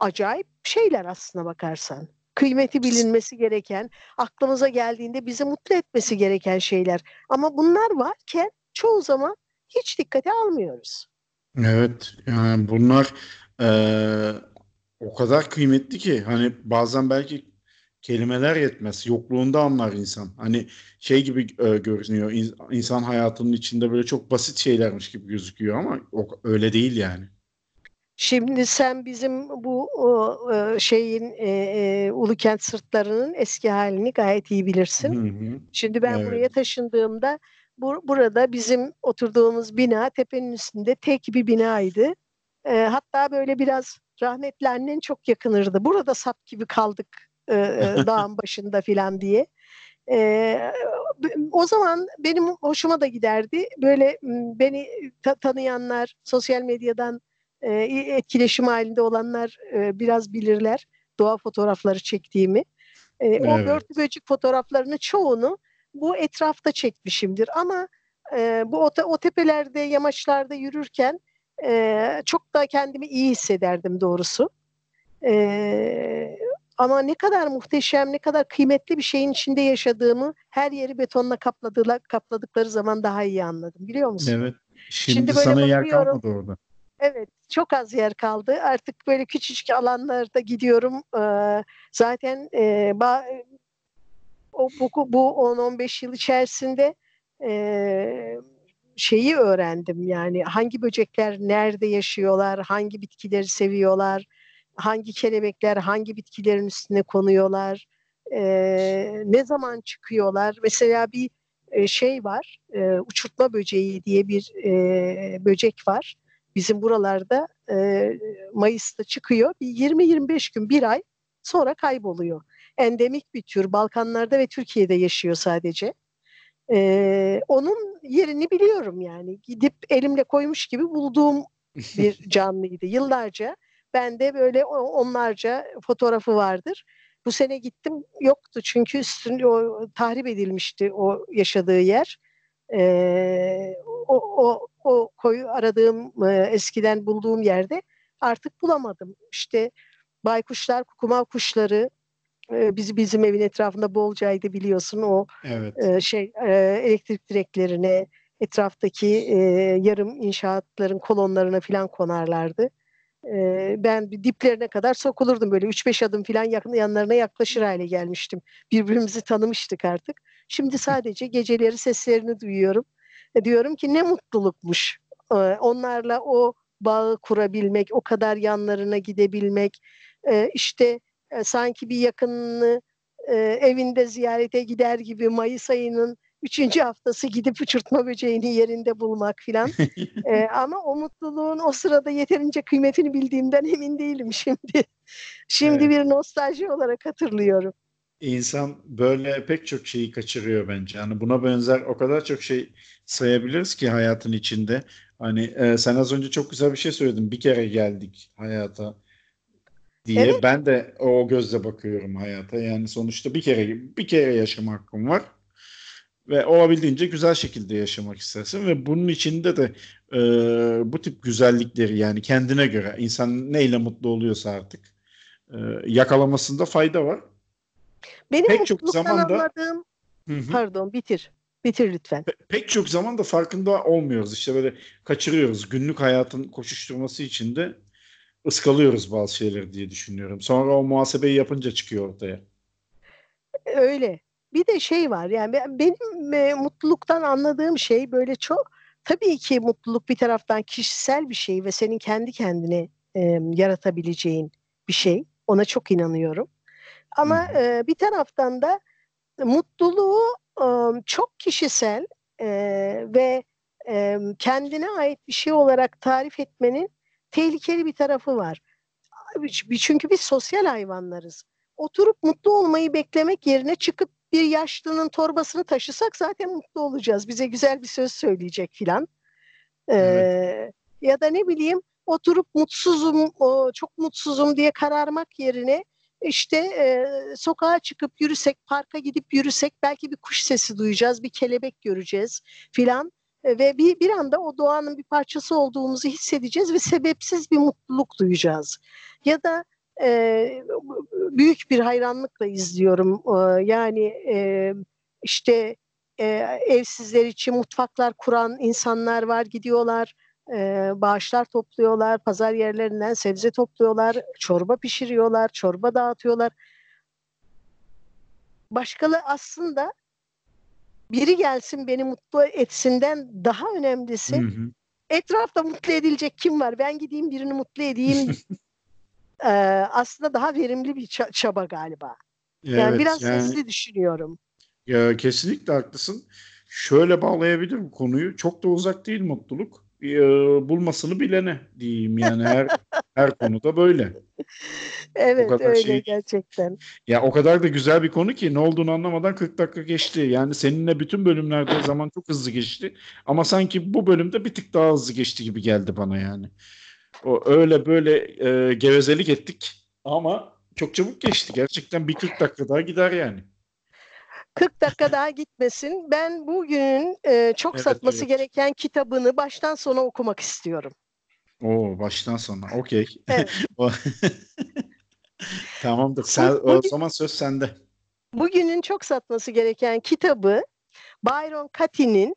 acayip şeyler aslına bakarsan. Kıymeti bilinmesi gereken, aklımıza geldiğinde bizi mutlu etmesi gereken şeyler. Ama bunlar varken çoğu zaman hiç dikkate almıyoruz.
Evet, yani bunlar e, o kadar kıymetli ki hani bazen belki kelimeler yetmez. Yokluğunda anlar insan. Hani şey gibi e, görünüyor. İnsan hayatının içinde böyle çok basit şeylermiş gibi gözüküyor ama o, öyle değil yani.
Şimdi sen bizim bu e, şeyin e, e, Ulukent sırtlarının eski halini gayet iyi bilirsin. Hı hı. Şimdi ben evet. buraya taşındığımda bu, burada bizim oturduğumuz bina tepenin üstünde tek bir binaydı. E, hatta böyle biraz rahmetli annen çok yakınırdı. Burada sap gibi kaldık e, e, [laughs] dağın başında filan diye. E, o zaman benim hoşuma da giderdi. Böyle beni ta- tanıyanlar, sosyal medyadan e, etkileşim halinde olanlar e, biraz bilirler doğa fotoğrafları çektiğimi. E, evet. O börtü böcek fotoğraflarını çoğunu bu etrafta çekmişimdir. Ama e, bu o, o tepelerde, yamaçlarda yürürken e, çok da kendimi iyi hissederdim doğrusu. E, ama ne kadar muhteşem, ne kadar kıymetli bir şeyin içinde yaşadığımı her yeri betonla kapladılar, kapladıkları zaman daha iyi anladım. Biliyor musun?
Evet. Şimdi, Şimdi böyle sana yer kalmadı orada.
Evet, çok az yer kaldı. Artık böyle küçücük alanlarda gidiyorum. Ee, zaten e, ba- o, bu, bu 10-15 yıl içerisinde e, şeyi öğrendim. Yani hangi böcekler nerede yaşıyorlar, hangi bitkileri seviyorlar, hangi kelebekler hangi bitkilerin üstüne konuyorlar, e, ne zaman çıkıyorlar. Mesela bir e, şey var, e, uçurtma böceği diye bir e, böcek var. Bizim buralarda e, Mayıs'ta çıkıyor. Bir 20-25 gün, bir ay sonra kayboluyor. Endemik bir tür. Balkanlarda ve Türkiye'de yaşıyor sadece. Ee, onun yerini biliyorum yani. Gidip elimle koymuş gibi bulduğum bir [laughs] canlıydı. Yıllarca Bende böyle onlarca fotoğrafı vardır. Bu sene gittim yoktu çünkü üstünde o tahrip edilmişti o yaşadığı yer. Ee, o, o, o koyu aradığım e, eskiden bulduğum yerde artık bulamadım. İşte baykuşlar, kukumav kuşları e, bizi bizim evin etrafında bolcaydı biliyorsun o
evet.
e, şey e, elektrik direklerine etraftaki e, yarım inşaatların kolonlarına filan konarlardı. E, ben diplerine kadar sokulurdum böyle 3-5 adım filan yakın yanlarına yaklaşır hale gelmiştim. Birbirimizi tanımıştık artık. Şimdi sadece geceleri seslerini duyuyorum. Diyorum ki ne mutlulukmuş. E, onlarla o bağı kurabilmek, o kadar yanlarına gidebilmek, e, işte e, sanki bir yakınını e, evinde ziyarete gider gibi Mayıs ayının üçüncü haftası gidip uçurtma böceğini yerinde bulmak filan. [laughs] e, ama o mutluluğun o sırada yeterince kıymetini bildiğimden emin değilim şimdi. Şimdi evet. bir nostalji olarak hatırlıyorum.
İnsan böyle pek çok şeyi kaçırıyor bence. Yani buna benzer o kadar çok şey sayabiliriz ki hayatın içinde. Hani e, sen az önce çok güzel bir şey söyledin. Bir kere geldik hayata diye. Evet. Ben de o gözle bakıyorum hayata. Yani sonuçta bir kere bir kere yaşama hakkım var ve olabildiğince güzel şekilde yaşamak istersin ve bunun içinde de e, bu tip güzellikleri yani kendine göre insan neyle mutlu oluyorsa artık e, yakalamasında fayda var.
Benim Pek çok zaman da anladığım pardon bitir. Bitir lütfen.
Pe- pek çok zaman da farkında olmuyoruz. İşte böyle kaçırıyoruz. Günlük hayatın koşuşturması içinde ıskalıyoruz bazı şeyleri diye düşünüyorum. Sonra o muhasebeyi yapınca çıkıyor ortaya.
Öyle bir de şey var yani benim e, mutluluktan anladığım şey böyle çok tabii ki mutluluk bir taraftan kişisel bir şey ve senin kendi kendine e, yaratabileceğin bir şey. Ona çok inanıyorum. Ama e, bir taraftan da mutluluğu e, çok kişisel e, ve e, kendine ait bir şey olarak tarif etmenin tehlikeli bir tarafı var. Çünkü biz sosyal hayvanlarız. Oturup mutlu olmayı beklemek yerine çıkıp bir yaşlının torbasını taşısak zaten mutlu olacağız. Bize güzel bir söz söyleyecek filan. Ee, evet. Ya da ne bileyim oturup mutsuzum, çok mutsuzum diye kararmak yerine işte e, sokağa çıkıp yürüsek, parka gidip yürüsek belki bir kuş sesi duyacağız, bir kelebek göreceğiz filan e, ve bir bir anda o doğanın bir parçası olduğumuzu hissedeceğiz ve sebepsiz bir mutluluk duyacağız. Ya da e, büyük bir hayranlıkla izliyorum. E, yani e, işte e, evsizler için mutfaklar kuran insanlar var, gidiyorlar, e, bağışlar topluyorlar, pazar yerlerinden sebze topluyorlar, çorba pişiriyorlar, çorba dağıtıyorlar. Başkalı aslında biri gelsin beni mutlu etsinden daha önemlisi hı hı. etrafta mutlu edilecek kim var? Ben gideyim birini mutlu edeyim [laughs] e, aslında daha verimli bir çaba galiba. Yani evet, biraz yani, sesli düşünüyorum.
Ya kesinlikle haklısın. Şöyle bağlayabilirim konuyu. Çok da uzak değil mutluluk. E, bulmasını bilene diyeyim yani her [laughs] her konuda böyle.
Evet öyle şey, gerçekten.
Ya o kadar da güzel bir konu ki ne olduğunu anlamadan 40 dakika geçti. Yani seninle bütün bölümlerde zaman çok hızlı geçti. Ama sanki bu bölümde bir tık daha hızlı geçti gibi geldi bana yani. O öyle böyle e, gevezelik ettik ama çok çabuk geçti. Gerçekten bir 40 dakika daha gider yani.
40 dakika daha gitmesin. Ben bugünün e, çok evet, satması evet. gereken kitabını baştan sona okumak istiyorum.
Oo baştan sona. Okey. Evet. [laughs] [laughs] Tamamdır. Sen, bugün, o zaman söz sende.
Bugünün çok satması gereken kitabı Byron Katie'nin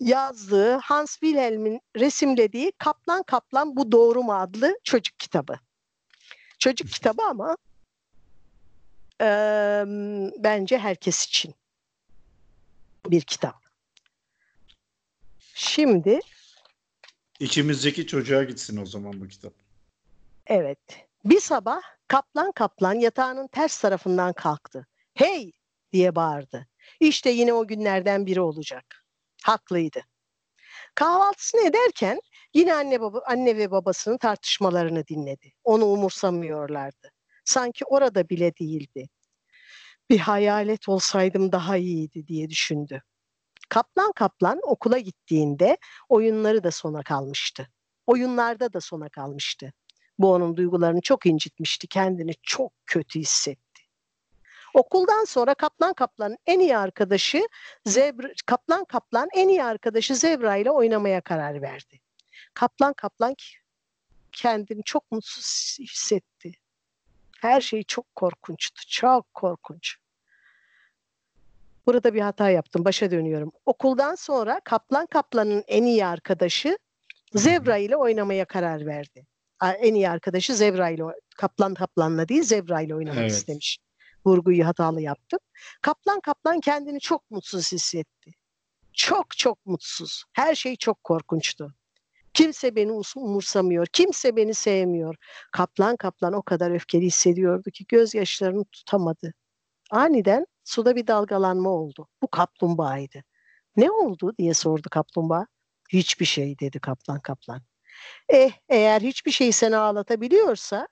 yazdığı Hans Wilhelm'in resimlediği Kaplan Kaplan Bu Doğru mu adlı çocuk kitabı. Çocuk kitabı ama e, bence herkes için bir kitap. Şimdi
İçimizdeki çocuğa gitsin o zaman bu kitap.
Evet. Bir sabah kaplan kaplan yatağının ters tarafından kalktı. Hey diye bağırdı. İşte yine o günlerden biri olacak haklıydı. Kahvaltısını ederken yine anne baba anne ve babasının tartışmalarını dinledi. Onu umursamıyorlardı. Sanki orada bile değildi. Bir hayalet olsaydım daha iyiydi diye düşündü. Kaplan kaplan okula gittiğinde oyunları da sona kalmıştı. Oyunlarda da sona kalmıştı. Bu onun duygularını çok incitmişti. Kendini çok kötü hissetti. Okuldan sonra Kaplan Kaplan'ın en iyi arkadaşı Zebra, Kaplan Kaplan en iyi arkadaşı Zebra ile oynamaya karar verdi. Kaplan Kaplan kendini çok mutsuz hissetti. Her şey çok korkunçtu. Çok korkunç. Burada bir hata yaptım. Başa dönüyorum. Okuldan sonra Kaplan Kaplan'ın en iyi arkadaşı Zebra ile oynamaya karar verdi. En iyi arkadaşı Zebra ile Kaplan Kaplan'la değil Zebra ile oynamak evet. istemiş. Vurguyu hatalı yaptım. Kaplan Kaplan kendini çok mutsuz hissetti. Çok çok mutsuz. Her şey çok korkunçtu. Kimse beni umursamıyor. Kimse beni sevmiyor. Kaplan kaplan o kadar öfkeli hissediyordu ki gözyaşlarını tutamadı. Aniden suda bir dalgalanma oldu. Bu kaplumbağaydı. Ne oldu diye sordu kaplumbağa. Hiçbir şey dedi kaplan kaplan. Eh eğer hiçbir şey seni ağlatabiliyorsa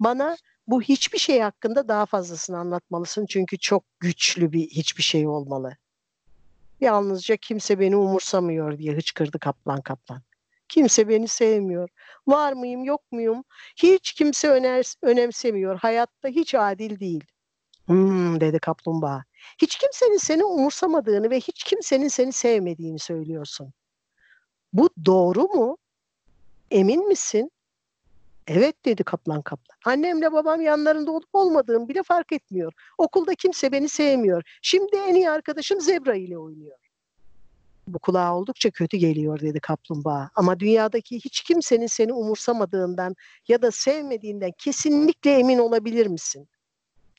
bana bu hiçbir şey hakkında daha fazlasını anlatmalısın. Çünkü çok güçlü bir hiçbir şey olmalı. Yalnızca kimse beni umursamıyor diye hıçkırdı kaplan kaplan. Kimse beni sevmiyor. Var mıyım yok muyum? Hiç kimse öner, önemsemiyor. Hayatta hiç adil değil. Hmm, dedi kaplumbağa. Hiç kimsenin seni umursamadığını ve hiç kimsenin seni sevmediğini söylüyorsun. Bu doğru mu? Emin misin? Evet dedi kaplan kaplan. Annemle babam yanlarında olup olmadığım bile fark etmiyor. Okulda kimse beni sevmiyor. Şimdi en iyi arkadaşım Zebra ile oynuyor. Bu kulağa oldukça kötü geliyor dedi kaplumbağa. Ama dünyadaki hiç kimsenin seni umursamadığından ya da sevmediğinden kesinlikle emin olabilir misin?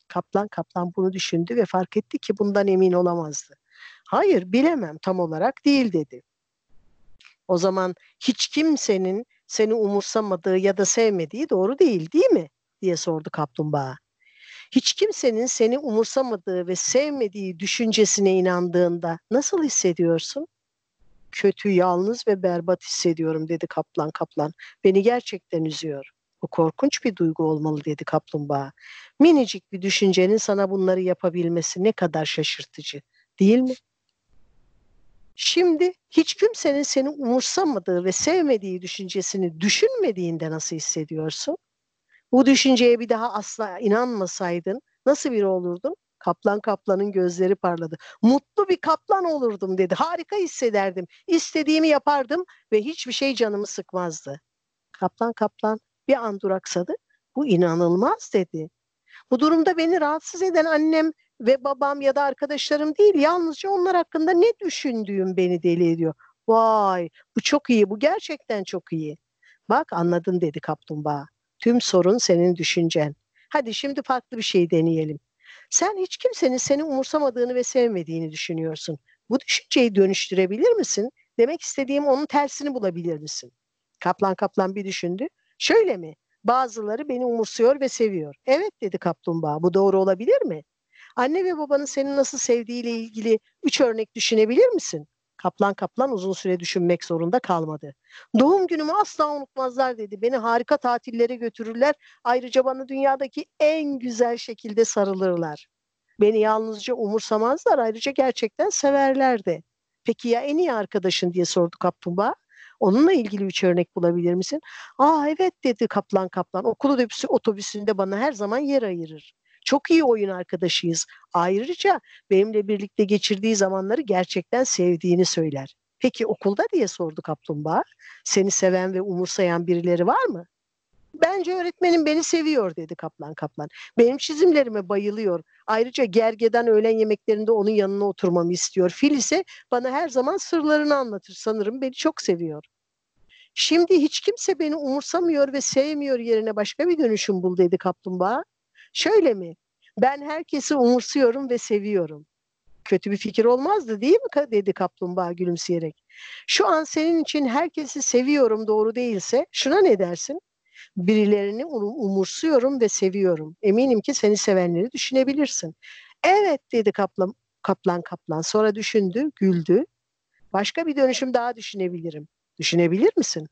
Kaplan kaplan bunu düşündü ve fark etti ki bundan emin olamazdı. Hayır bilemem tam olarak değil dedi. O zaman hiç kimsenin seni umursamadığı ya da sevmediği doğru değil değil mi? diye sordu kaplumbağa. Hiç kimsenin seni umursamadığı ve sevmediği düşüncesine inandığında nasıl hissediyorsun? Kötü, yalnız ve berbat hissediyorum dedi kaplan kaplan. Beni gerçekten üzüyor. Bu korkunç bir duygu olmalı dedi kaplumbağa. Minicik bir düşüncenin sana bunları yapabilmesi ne kadar şaşırtıcı değil mi? Şimdi hiç kimsenin seni umursamadığı ve sevmediği düşüncesini düşünmediğinde nasıl hissediyorsun? Bu düşünceye bir daha asla inanmasaydın nasıl biri olurdun? Kaplan kaplanın gözleri parladı. Mutlu bir kaplan olurdum dedi. Harika hissederdim. İstediğimi yapardım ve hiçbir şey canımı sıkmazdı. Kaplan kaplan bir an duraksadı. Bu inanılmaz dedi. Bu durumda beni rahatsız eden annem ve babam ya da arkadaşlarım değil. Yalnızca onlar hakkında ne düşündüğüm beni deli ediyor. Vay bu çok iyi bu gerçekten çok iyi. Bak anladın dedi kaplumbağa. Tüm sorun senin düşüncen. Hadi şimdi farklı bir şey deneyelim. Sen hiç kimsenin seni umursamadığını ve sevmediğini düşünüyorsun. Bu düşünceyi dönüştürebilir misin? Demek istediğim onun tersini bulabilir misin? Kaplan kaplan bir düşündü. Şöyle mi? Bazıları beni umursuyor ve seviyor. Evet dedi kaplumbağa. Bu doğru olabilir mi? Anne ve babanın seni nasıl sevdiğiyle ilgili üç örnek düşünebilir misin? Kaplan kaplan uzun süre düşünmek zorunda kalmadı. Doğum günümü asla unutmazlar dedi. Beni harika tatillere götürürler. Ayrıca bana dünyadaki en güzel şekilde sarılırlar. Beni yalnızca umursamazlar. Ayrıca gerçekten severler de. Peki ya en iyi arkadaşın diye sordu kaplumbağa. Onunla ilgili üç örnek bulabilir misin? Aa evet dedi kaplan kaplan. Okul otobüsünde bana her zaman yer ayırır. Çok iyi oyun arkadaşıyız. Ayrıca benimle birlikte geçirdiği zamanları gerçekten sevdiğini söyler. Peki okulda diye sordu kaplumbağa. Seni seven ve umursayan birileri var mı? Bence öğretmenim beni seviyor dedi kaplan kaplan. Benim çizimlerime bayılıyor. Ayrıca gergeden öğlen yemeklerinde onun yanına oturmamı istiyor. Fil ise bana her zaman sırlarını anlatır. Sanırım beni çok seviyor. Şimdi hiç kimse beni umursamıyor ve sevmiyor yerine başka bir dönüşüm bul dedi kaplumbağa. Şöyle mi? Ben herkesi umursuyorum ve seviyorum. Kötü bir fikir olmazdı değil mi? dedi kaplumbağa gülümseyerek. Şu an senin için herkesi seviyorum doğru değilse şuna ne dersin? Birilerini umursuyorum ve seviyorum. Eminim ki seni sevenleri düşünebilirsin. Evet dedi kaplan kaplan kaplan. Sonra düşündü, güldü. Başka bir dönüşüm daha düşünebilirim. Düşünebilir misin?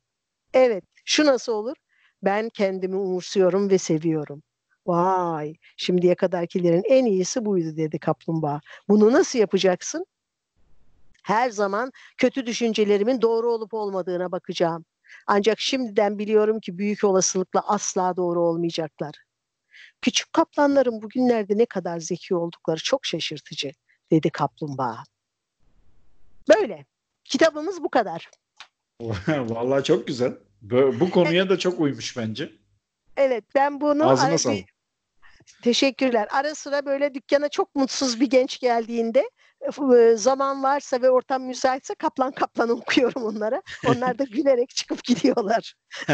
Evet. Şu nasıl olur? Ben kendimi umursuyorum ve seviyorum. Vay, şimdiye kadarkilerin en iyisi buydu dedi kaplumbağa. Bunu nasıl yapacaksın? Her zaman kötü düşüncelerimin doğru olup olmadığına bakacağım. Ancak şimdiden biliyorum ki büyük olasılıkla asla doğru olmayacaklar. Küçük kaplanların bugünlerde ne kadar zeki oldukları çok şaşırtıcı, dedi kaplumbağa. Böyle. Kitabımız bu kadar. [laughs]
Vallahi çok güzel. Bu, konuya da çok uymuş bence.
Evet ben bunu
Ağzına
ara-
sağlık.
Teşekkürler. Ara sıra böyle dükkana çok mutsuz bir genç geldiğinde e, zaman varsa ve ortam müsaitse kaplan kaplan [laughs] okuyorum onlara. Onlar da gülerek çıkıp gidiyorlar. [laughs]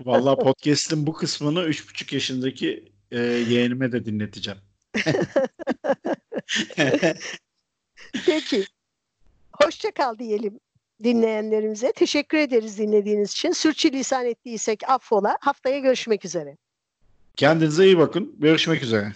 Vallahi podcast'in bu kısmını 3,5 yaşındaki e, yeğenime de dinleteceğim. [laughs]
Peki. Hoşça kal diyelim dinleyenlerimize. Teşekkür ederiz dinlediğiniz için. Sürçülisan ettiysek affola. Haftaya görüşmek üzere.
Kendinize iyi bakın. Görüşmek üzere.